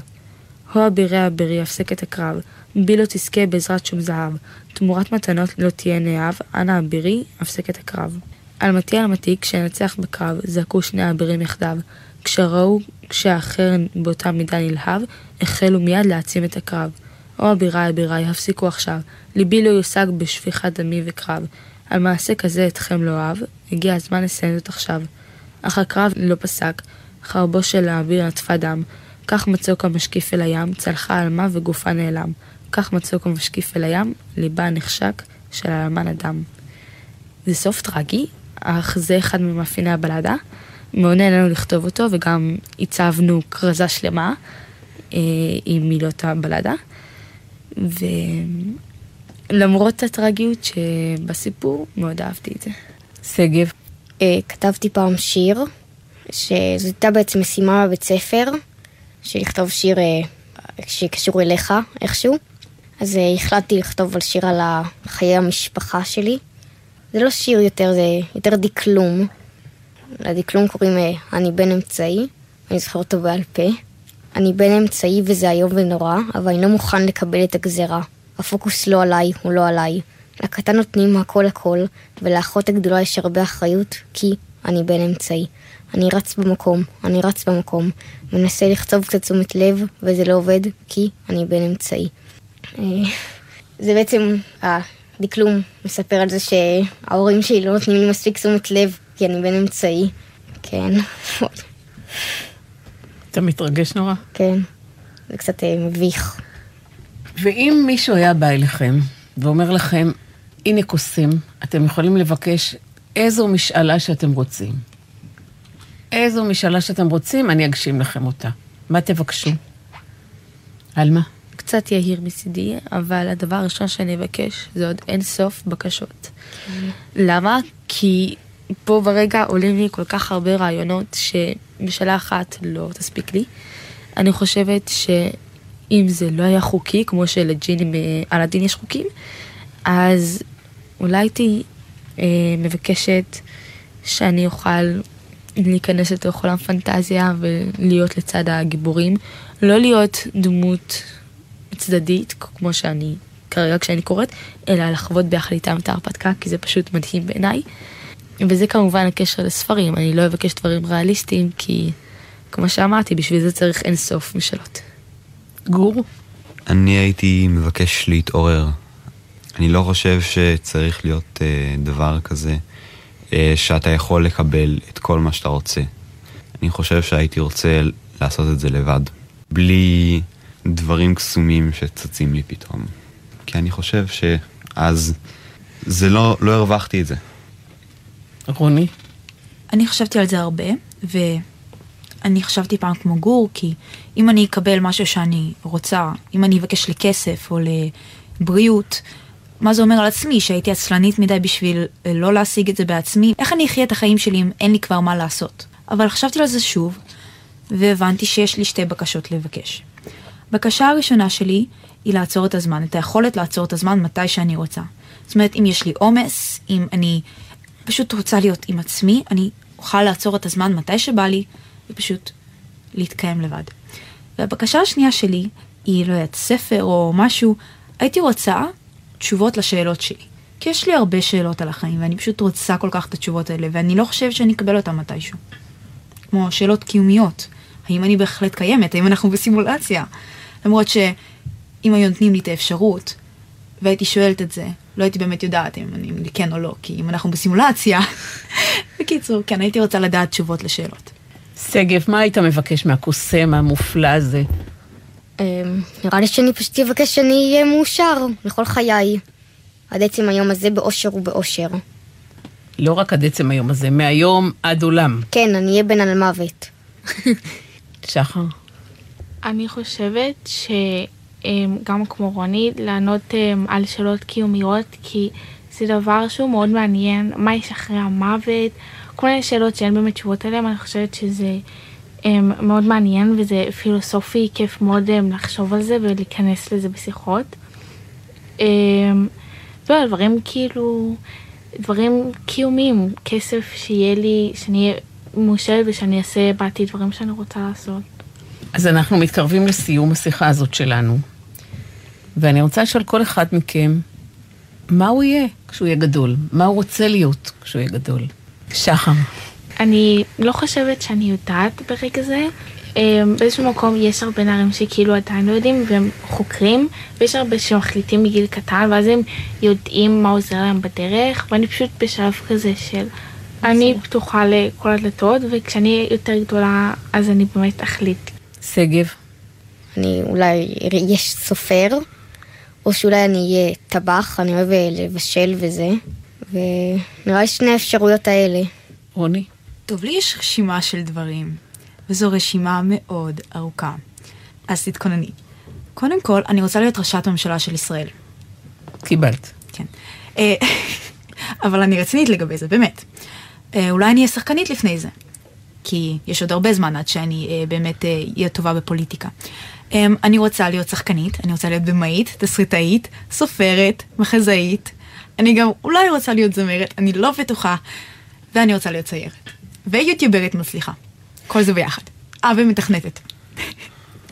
הו אבירי אבירי, הפסק את הקרב, בי לא תזכה בעזרת שום זהב, תמורת מתנות לא תהיה נאהב, אנא אבירי, הפסק את הקרב. אלמתי אלמתי, כשנצח בקרב, זעקו שני האבירים יחדיו. כשראו כשהאחר באותה מידה נלהב, החלו מיד להעצים את הקרב. או אביריי אביריי, הפסיקו עכשיו, ליבי לא יושג בשפיכת דמי וקרב. על מעשה כזה אתכם לא אהב, הגיע הזמן לסיים זאת עכשיו. אך הקרב לא פסק, חרבו של האביר נטפה דם. כך מצוק המשקיף אל הים, צלחה עלמה וגופה נעלם. כך מצוק המשקיף אל הים, ליבה הנחשק של האלמן אדם. זה סוף טרגי, אך זה אחד ממאפייני הבלדה. מאוד נהנינו לכתוב אותו, וגם הצבנו כרזה שלמה אה, עם מילות הבלדה. ולמרות הטרגיות שבסיפור, מאוד אהבתי את זה. שגב. אה, כתבתי פעם שיר, שזו הייתה בעצם משימה בבית ספר, של לכתוב שיר אה, שקשור אליך איכשהו. אז אה, החלטתי לכתוב על שיר על חיי המשפחה שלי. זה לא שיר יותר, זה יותר דקלום. לדקלום קוראים אה, אני בן אמצעי, אני זוכר אותו בעל פה. אני בן אמצעי וזה איום ונורא, אבל אני לא מוכן לקבל את הגזרה. הפוקוס לא עליי, הוא לא עליי. לקטן נותנים הכל הכל, ולאחות הגדולה יש הרבה אחריות, כי אני בן אמצעי. אני רץ במקום, אני רץ במקום, מנסה לכתוב קצת תשומת לב, וזה לא עובד, כי אני בן אמצעי. אה, זה בעצם, הדקלום מספר על זה שההורים שלי לא נותנים לי מספיק תשומת לב, כי אני בן אמצעי. כן. אתה מתרגש נורא? כן. זה קצת אה, מביך. ואם מישהו היה בא אליכם ואומר לכם, הנה כוסים, אתם יכולים לבקש איזו משאלה שאתם רוצים. איזו משאלה שאתם רוצים, אני אגשים לכם אותה. מה תבקשו? על מה? קצת יהיר מצידי, אבל הדבר הראשון שאני אבקש זה עוד אין סוף בקשות. למה? כי פה ברגע עולים לי כל כך הרבה רעיונות שמשאלה אחת לא תספיק לי. אני חושבת שאם זה לא היה חוקי, כמו שלג'יני על הדין יש חוקים, אז אולי הייתי אה, מבקשת שאני אוכל להיכנס לתוך עולם פנטזיה ולהיות לצד הגיבורים. לא להיות דמות צדדית, כמו שאני כרגע כשאני קוראת, אלא לחוות ביחד איתם את ההרפתקה, כי זה פשוט מדהים בעיניי. וזה כמובן הקשר לספרים, אני לא אבקש דברים ריאליסטיים, כי כמו שאמרתי, בשביל זה צריך אין סוף משאלות. גור? אני הייתי מבקש להתעורר. אני לא חושב שצריך להיות אה, דבר כזה אה, שאתה יכול לקבל את כל מה שאתה רוצה. אני חושב שהייתי רוצה לעשות את זה לבד, בלי דברים קסומים שצצים לי פתאום. כי אני חושב שאז זה לא, לא הרווחתי את זה. רוני? אני חשבתי על זה הרבה, ואני חשבתי פעם כמו גור, כי אם אני אקבל משהו שאני רוצה, אם אני אבקש לי כסף או לבריאות, מה זה אומר על עצמי? שהייתי עצלנית מדי בשביל לא להשיג את זה בעצמי? איך אני אחיה את החיים שלי אם אין לי כבר מה לעשות? אבל חשבתי על זה שוב, והבנתי שיש לי שתי בקשות לבקש. בקשה הראשונה שלי היא לעצור את הזמן, את היכולת לעצור את הזמן מתי שאני רוצה. זאת אומרת, אם יש לי עומס, אם אני פשוט רוצה להיות עם עצמי, אני אוכל לעצור את הזמן מתי שבא לי, ופשוט להתקיים לבד. והבקשה השנייה שלי היא, לא יודעת, ספר או משהו, הייתי רוצה תשובות לשאלות שלי. כי יש לי הרבה שאלות על החיים, ואני פשוט רוצה כל כך את התשובות האלה, ואני לא חושבת שאני אקבל אותן מתישהו. כמו שאלות קיומיות. האם אני בהחלט קיימת? האם אנחנו בסימולציה? למרות שאם היו נותנים לי את האפשרות, והייתי שואלת את זה, לא הייתי באמת יודעת אם אני כן או לא, כי אם אנחנו בסימולציה... בקיצור, כן, הייתי רוצה לדעת תשובות לשאלות. שגב, מה היית מבקש מהקוסם המופלא הזה? אמ, נראה לי שאני פשוט אבקש שאני אהיה מאושר לכל חיי. עד עצם היום הזה באושר ובאושר. לא רק עד עצם היום הזה, מהיום עד עולם. כן, אני אהיה בן על מוות. שחר? אני חושבת שגם כמו רוני, לענות אמ, על שאלות קיומיות, כי זה דבר שהוא מאוד מעניין, מה יש אחרי המוות, כל מיני שאלות שאין באמת תשובות עליהן, אני חושבת שזה אמ, מאוד מעניין וזה פילוסופי, כיף מאוד אמ, לחשוב על זה ולהיכנס לזה בשיחות. אמ, לא, דברים כאילו, דברים קיומיים, כסף שיהיה לי, שאני אהיה מאושרת ושאני אעשה בעתיד דברים שאני רוצה לעשות. אז אנחנו מתקרבים לסיום השיחה הזאת שלנו, ואני רוצה לשאול כל אחד מכם, מה הוא יהיה כשהוא יהיה גדול? מה הוא רוצה להיות כשהוא יהיה גדול? שחר. אני לא חושבת שאני יודעת ברגע זה. אמ, באיזשהו מקום יש הרבה נערים שכאילו עדיין לא יודעים והם חוקרים ויש הרבה שמחליטים בגיל קטן ואז הם יודעים מה עוזר להם בדרך ואני פשוט בשלב כזה של אני פתוחה לכל הדלתות וכשאני יותר גדולה אז אני באמת אחליט. שגב. אני אולי אהיה סופר, או שאולי אני אהיה טבח, אני אוהב לבשל וזה. ונראה לי שני האפשרויות האלה. רוני? טוב, לי יש רשימה של דברים, וזו רשימה מאוד ארוכה. אז תתכונני. קודם כל, אני רוצה להיות ראשת הממשלה של ישראל. קיבלת. כן. אה, אבל אני רצינית לגבי זה, באמת. אה, אולי אני אהיה שחקנית לפני זה. כי יש עוד הרבה זמן עד שאני אה, באמת אהיה טובה בפוליטיקה. אני רוצה להיות שחקנית, אני רוצה להיות במאית, תסריטאית, סופרת, מחזאית. אני גם אולי רוצה להיות זמרת, אני לא בטוחה. ואני רוצה להיות ציירת. ויוטיוברית מצליחה. כל זה ביחד. אה, ומתכנתת.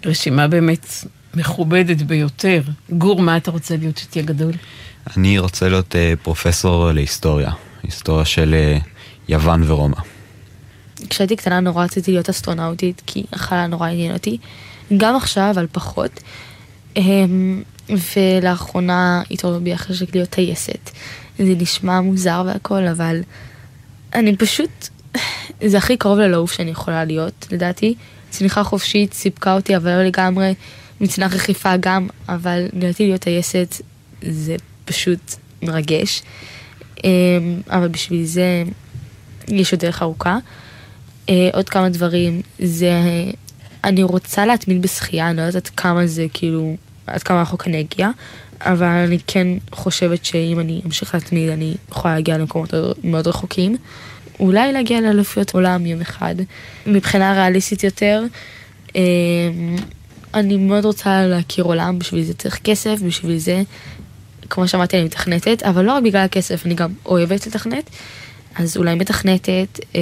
רשימה באמת מכובדת ביותר. גור, מה אתה רוצה להיות שתהיה גדול? אני רוצה להיות אה, פרופסור להיסטוריה, היסטוריה של אה, יוון ורומא. כשהייתי קטנה נורא רציתי להיות אסטרונאוטית, כי החלל נורא עניין אותי. גם עכשיו, אבל פחות. אמ, ולאחרונה התעורר בי החשק להיות טייסת. זה נשמע מוזר והכל, אבל אני פשוט, זה הכי קרוב ללעוף שאני יכולה להיות, לדעתי. צניחה חופשית סיפקה אותי, אבל לא לגמרי. מצנח רכיפה גם, אבל לדעתי להיות טייסת זה פשוט מרגש. אמ, אבל בשביל זה יש עוד דרך ארוכה. אה, עוד כמה דברים, זה... אני רוצה להתמיד בשחייה, אני לא יודעת עד כמה זה כאילו, עד כמה רחוק אני אגיע, אבל אני כן חושבת שאם אני אמשיך להתמיד אני יכולה להגיע למקומות מאוד רחוקים. אולי להגיע לאלופיות עולם יום אחד. מבחינה ריאליסטית יותר, אמ, אני מאוד רוצה להכיר עולם, בשביל זה צריך כסף, בשביל זה, כמו שאמרתי, אני מתכנתת, אבל לא רק בגלל הכסף, אני גם אוהבת לתכנת, אז אולי מתכנתת, אה,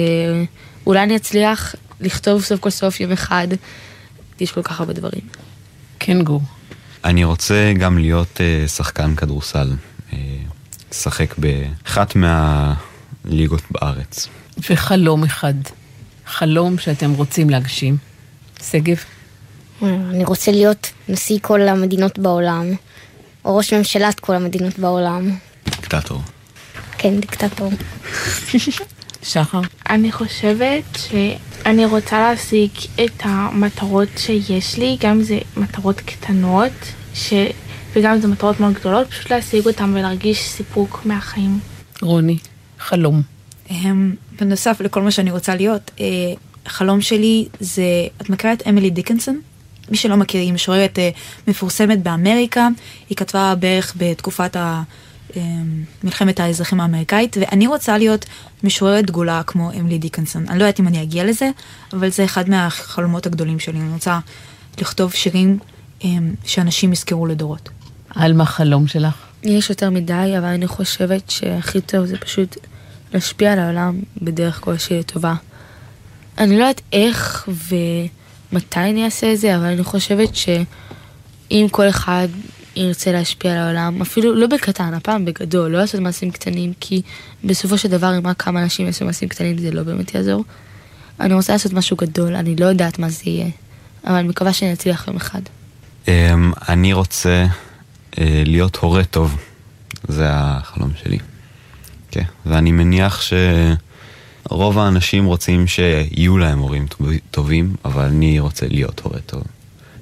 אולי אני אצליח לכתוב סוף כל סוף יום אחד, יש כל כך הרבה דברים. כן, גור. אני רוצה גם להיות אה, שחקן כדורסל. אה, לשחק באחת מהליגות בארץ. וחלום אחד. חלום שאתם רוצים להגשים. שגב? אני רוצה להיות נשיא כל המדינות בעולם, או ראש ממשלת כל המדינות בעולם. דיקטטור. כן, דיקטטור. שחר? אני חושבת שאני רוצה להשיג את המטרות שיש לי, גם אם זה מטרות קטנות, ש... וגם אם זה מטרות מאוד גדולות, פשוט להשיג אותן ולהרגיש סיפוק מהחיים. רוני, חלום. בנוסף לכל מה שאני רוצה להיות, אה, החלום שלי זה, את מכירה את אמילי דיקנסון? מי שלא מכיר, היא משוררת אה, מפורסמת באמריקה, היא כתבה בערך בתקופת ה... אה, מלחמת האזרחים האמריקאית, ואני רוצה להיות משוררת דגולה כמו אמילי דיקנסון. אני לא יודעת אם אני אגיע לזה, אבל זה אחד מהחלומות הגדולים שלי. אני רוצה לכתוב שירים שאנשים יזכרו לדורות. על מה חלום שלך? יש יותר מדי, אבל אני חושבת שהכי טוב זה פשוט להשפיע על העולם בדרך כלשהי לטובה. אני לא יודעת איך ומתי אני אעשה את זה, אבל אני חושבת שאם כל אחד ירצה להשפיע על העולם, אפילו לא בקטן, הפעם בגדול, לא לעשות מעשים קטנים, כי בסופו של דבר אם רק כמה אנשים יעשו מעשים קטנים זה לא באמת יעזור. אני רוצה לעשות משהו גדול, אני לא יודעת מה זה יהיה, אבל אני מקווה שאני אצליח יום אחד. אמ, אני רוצה להיות הורה טוב. זה החלום שלי. כן, ואני מניח שרוב האנשים רוצים שיהיו להם הורים טובים, אבל אני רוצה להיות הורה טוב.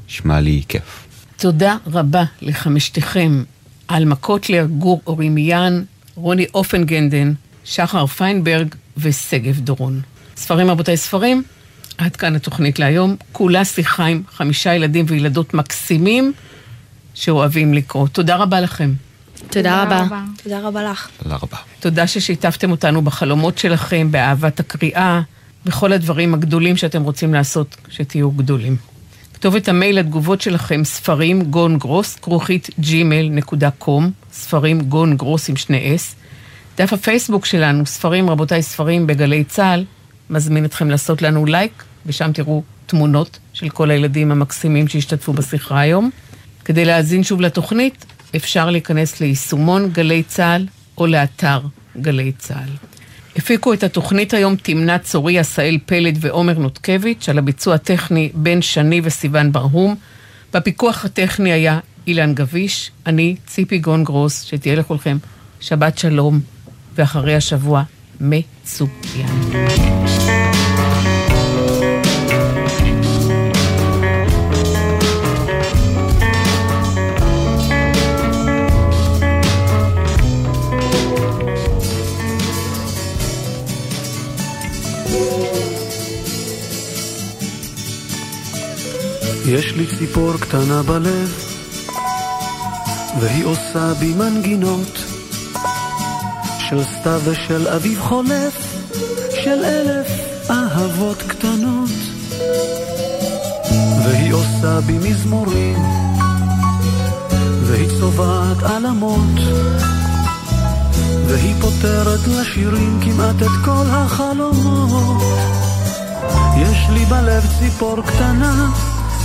נשמע לי כיף. תודה רבה לחמשתכם, עלמה קוטלר, גור אורימיאן, רוני אופנגנדן, שחר פיינברג ושגב דורון. ספרים רבותיי ספרים, עד כאן התוכנית להיום. כולה שיחה עם חמישה ילדים וילדות מקסימים שאוהבים לקרוא. תודה רבה לכם. תודה רבה. תודה רבה לך. תודה רבה. תודה ששיתפתם אותנו בחלומות שלכם, באהבת הקריאה, בכל הדברים הגדולים שאתם רוצים לעשות שתהיו גדולים. כתובת המייל לתגובות שלכם, ספרים גון גרוס, כרוכית gmail.com, ספרים גון גרוס עם שני אס. דף הפייסבוק שלנו, ספרים רבותיי ספרים בגלי צה"ל, מזמין אתכם לעשות לנו לייק, ושם תראו תמונות של כל הילדים המקסימים שהשתתפו בשיחה היום. כדי להאזין שוב לתוכנית, אפשר להיכנס ליישומון גלי צה"ל או לאתר גלי צה"ל. הפיקו את התוכנית היום תמנת צורי, עשאל פלד ועומר נותקביץ', על הביצוע הטכני בן שני וסיון ברהום. בפיקוח הטכני היה אילן גביש, אני ציפי גון גרוס, שתהיה לכולכם שבת שלום, ואחרי השבוע מצוין. יש לי ציפור קטנה בלב, והיא עושה בי מנגינות של סתיו ושל אביב חולף, של אלף אהבות קטנות. והיא עושה בי מזמורים, והיא צובעת עלמות, והיא פותרת לשירים כמעט את כל החלומות. יש לי בלב ציפור קטנה,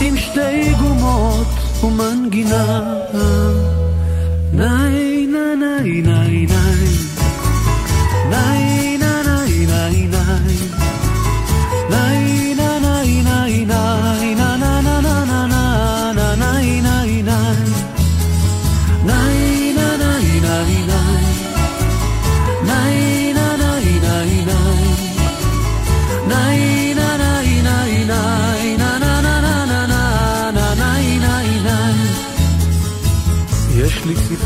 עם שתי גומות ומנגינה. ניי ניי ניי ניי ניי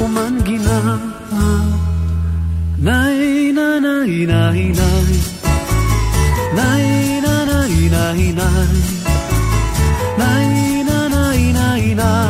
ומנגינה ניי ניי ניי ניי ניי ניי ניי ניי ניי ניי ניי ניי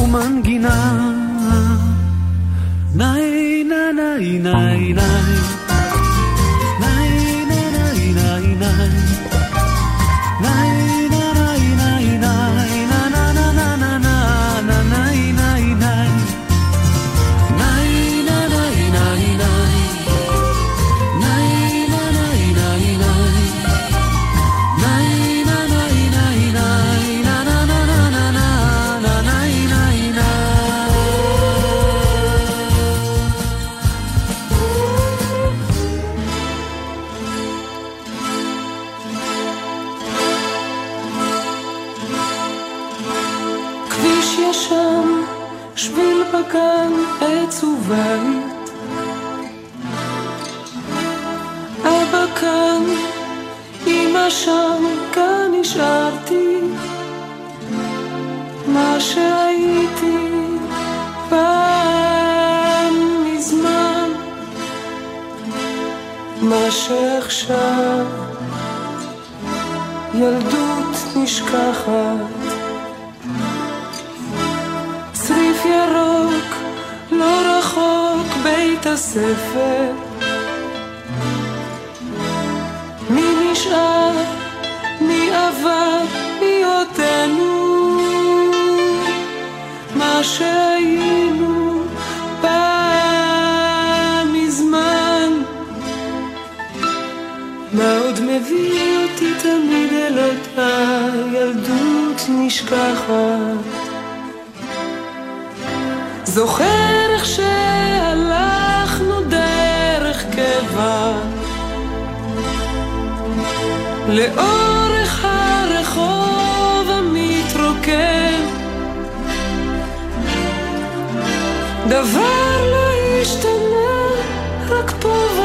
ומנגינה. ניי ניי ניי ניי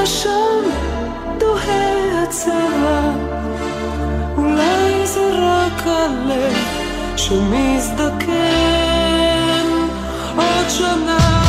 שם דוהה הצבע, אולי זה רק הלב שמזדקן. עוד שנה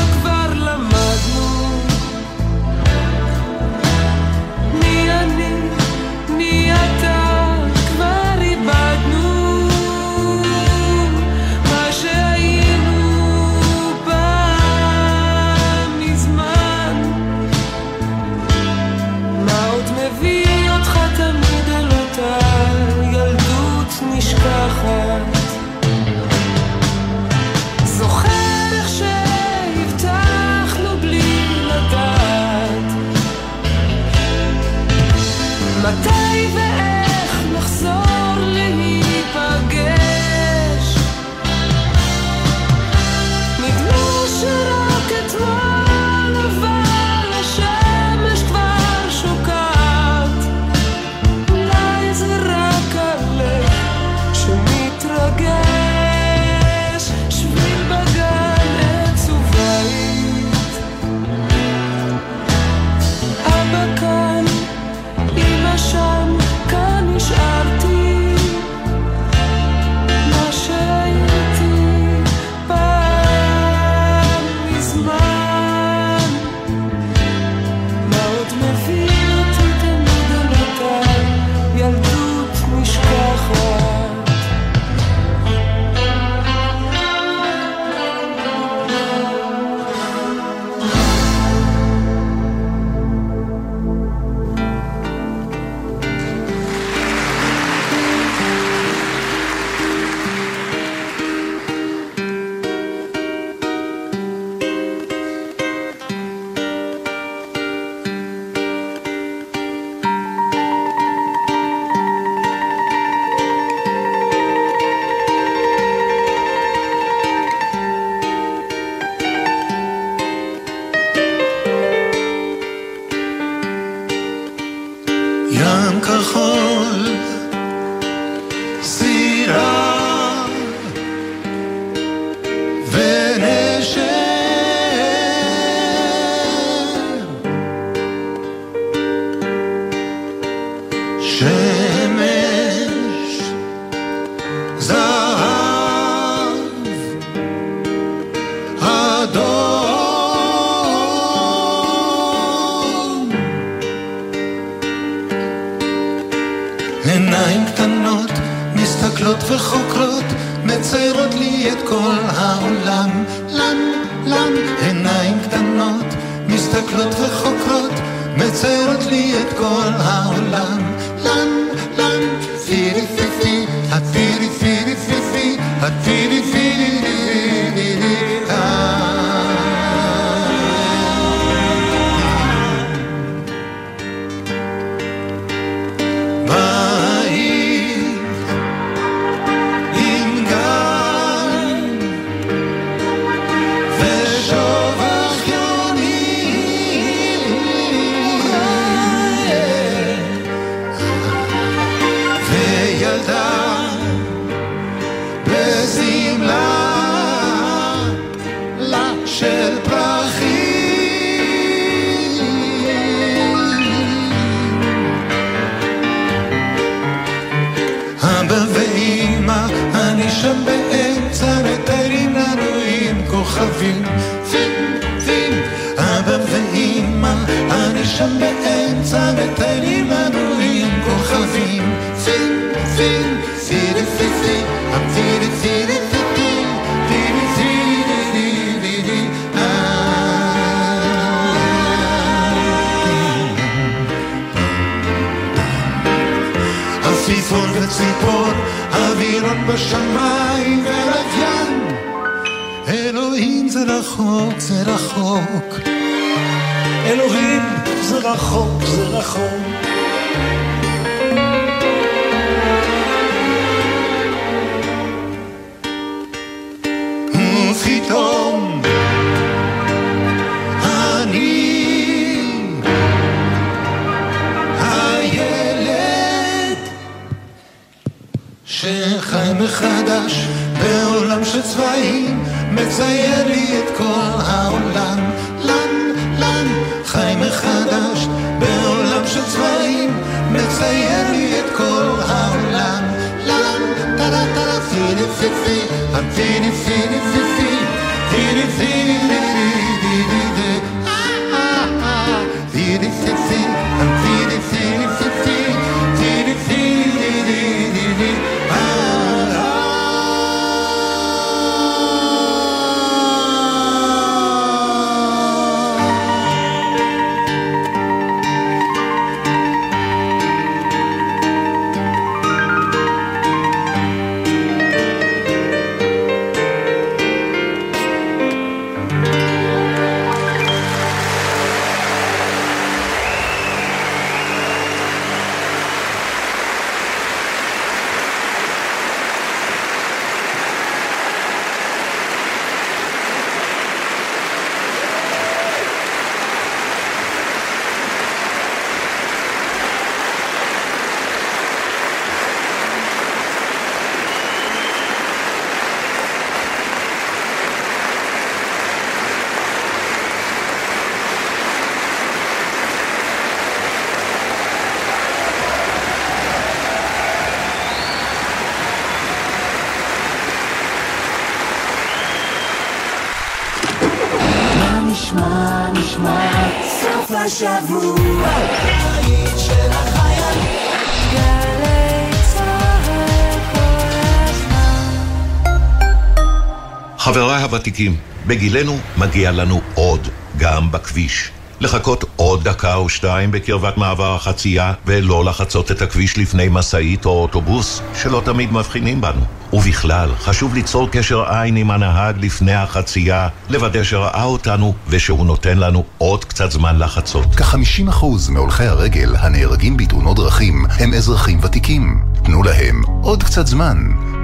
ותיקים, בגילנו מגיע לנו עוד, גם בכביש. לחכות עוד דקה או שתיים בקרבת מעבר החצייה ולא לחצות את הכביש לפני משאית או אוטובוס שלא תמיד מבחינים בנו. ובכלל, חשוב ליצור קשר עין עם הנהג לפני החצייה, לוודא שראה אותנו ושהוא נותן לנו עוד קצת זמן לחצות. כ-50% מהולכי הרגל הנהרגים בתאונות דרכים הם אזרחים ותיקים. תנו להם עוד קצת זמן.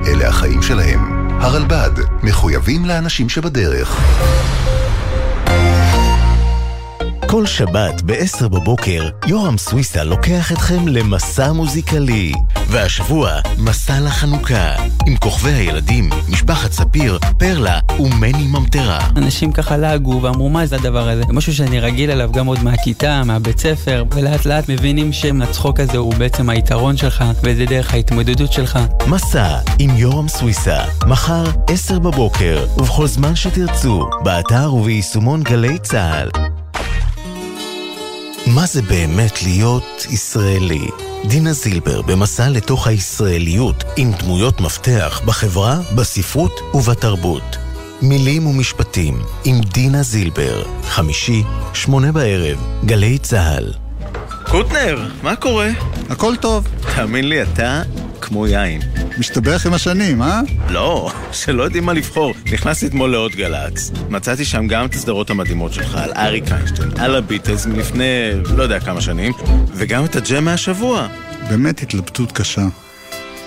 אלה החיים שלהם. הרלב"ד, מחויבים לאנשים שבדרך. כל שבת ב-10 בבוקר, יורם סוויסה לוקח אתכם למסע מוזיקלי. והשבוע, מסע לחנוכה, עם כוכבי הילדים, משפחת ספיר, פרלה ומני ממטרה. אנשים ככה לעגו ואמרו מה זה הדבר הזה? זה משהו שאני רגיל אליו גם עוד מהכיתה, מהבית ספר, ולאט לאט מבינים שהצחוק הזה הוא בעצם היתרון שלך, וזה דרך ההתמודדות שלך. מסע עם יורם סוויסה, מחר 10 בבוקר, ובכל זמן שתרצו, באתר וביישומון גלי צה"ל. מה זה באמת להיות ישראלי? דינה זילבר במסע לתוך הישראליות עם דמויות מפתח בחברה, בספרות ובתרבות. מילים ומשפטים עם דינה זילבר, חמישי, שמונה בערב, גלי צה"ל. קוטנר, מה קורה? הכל טוב. תאמין לי, אתה כמו יין. משתבח עם השנים, אה? לא, שלא יודעים מה לבחור. נכנסתי אתמול לעוד גל"צ. מצאתי שם גם את הסדרות המדהימות שלך, על אריק איינשטיין, על הביטלס מלפני לא יודע כמה שנים, וגם את הג'ם מהשבוע. באמת התלבטות קשה.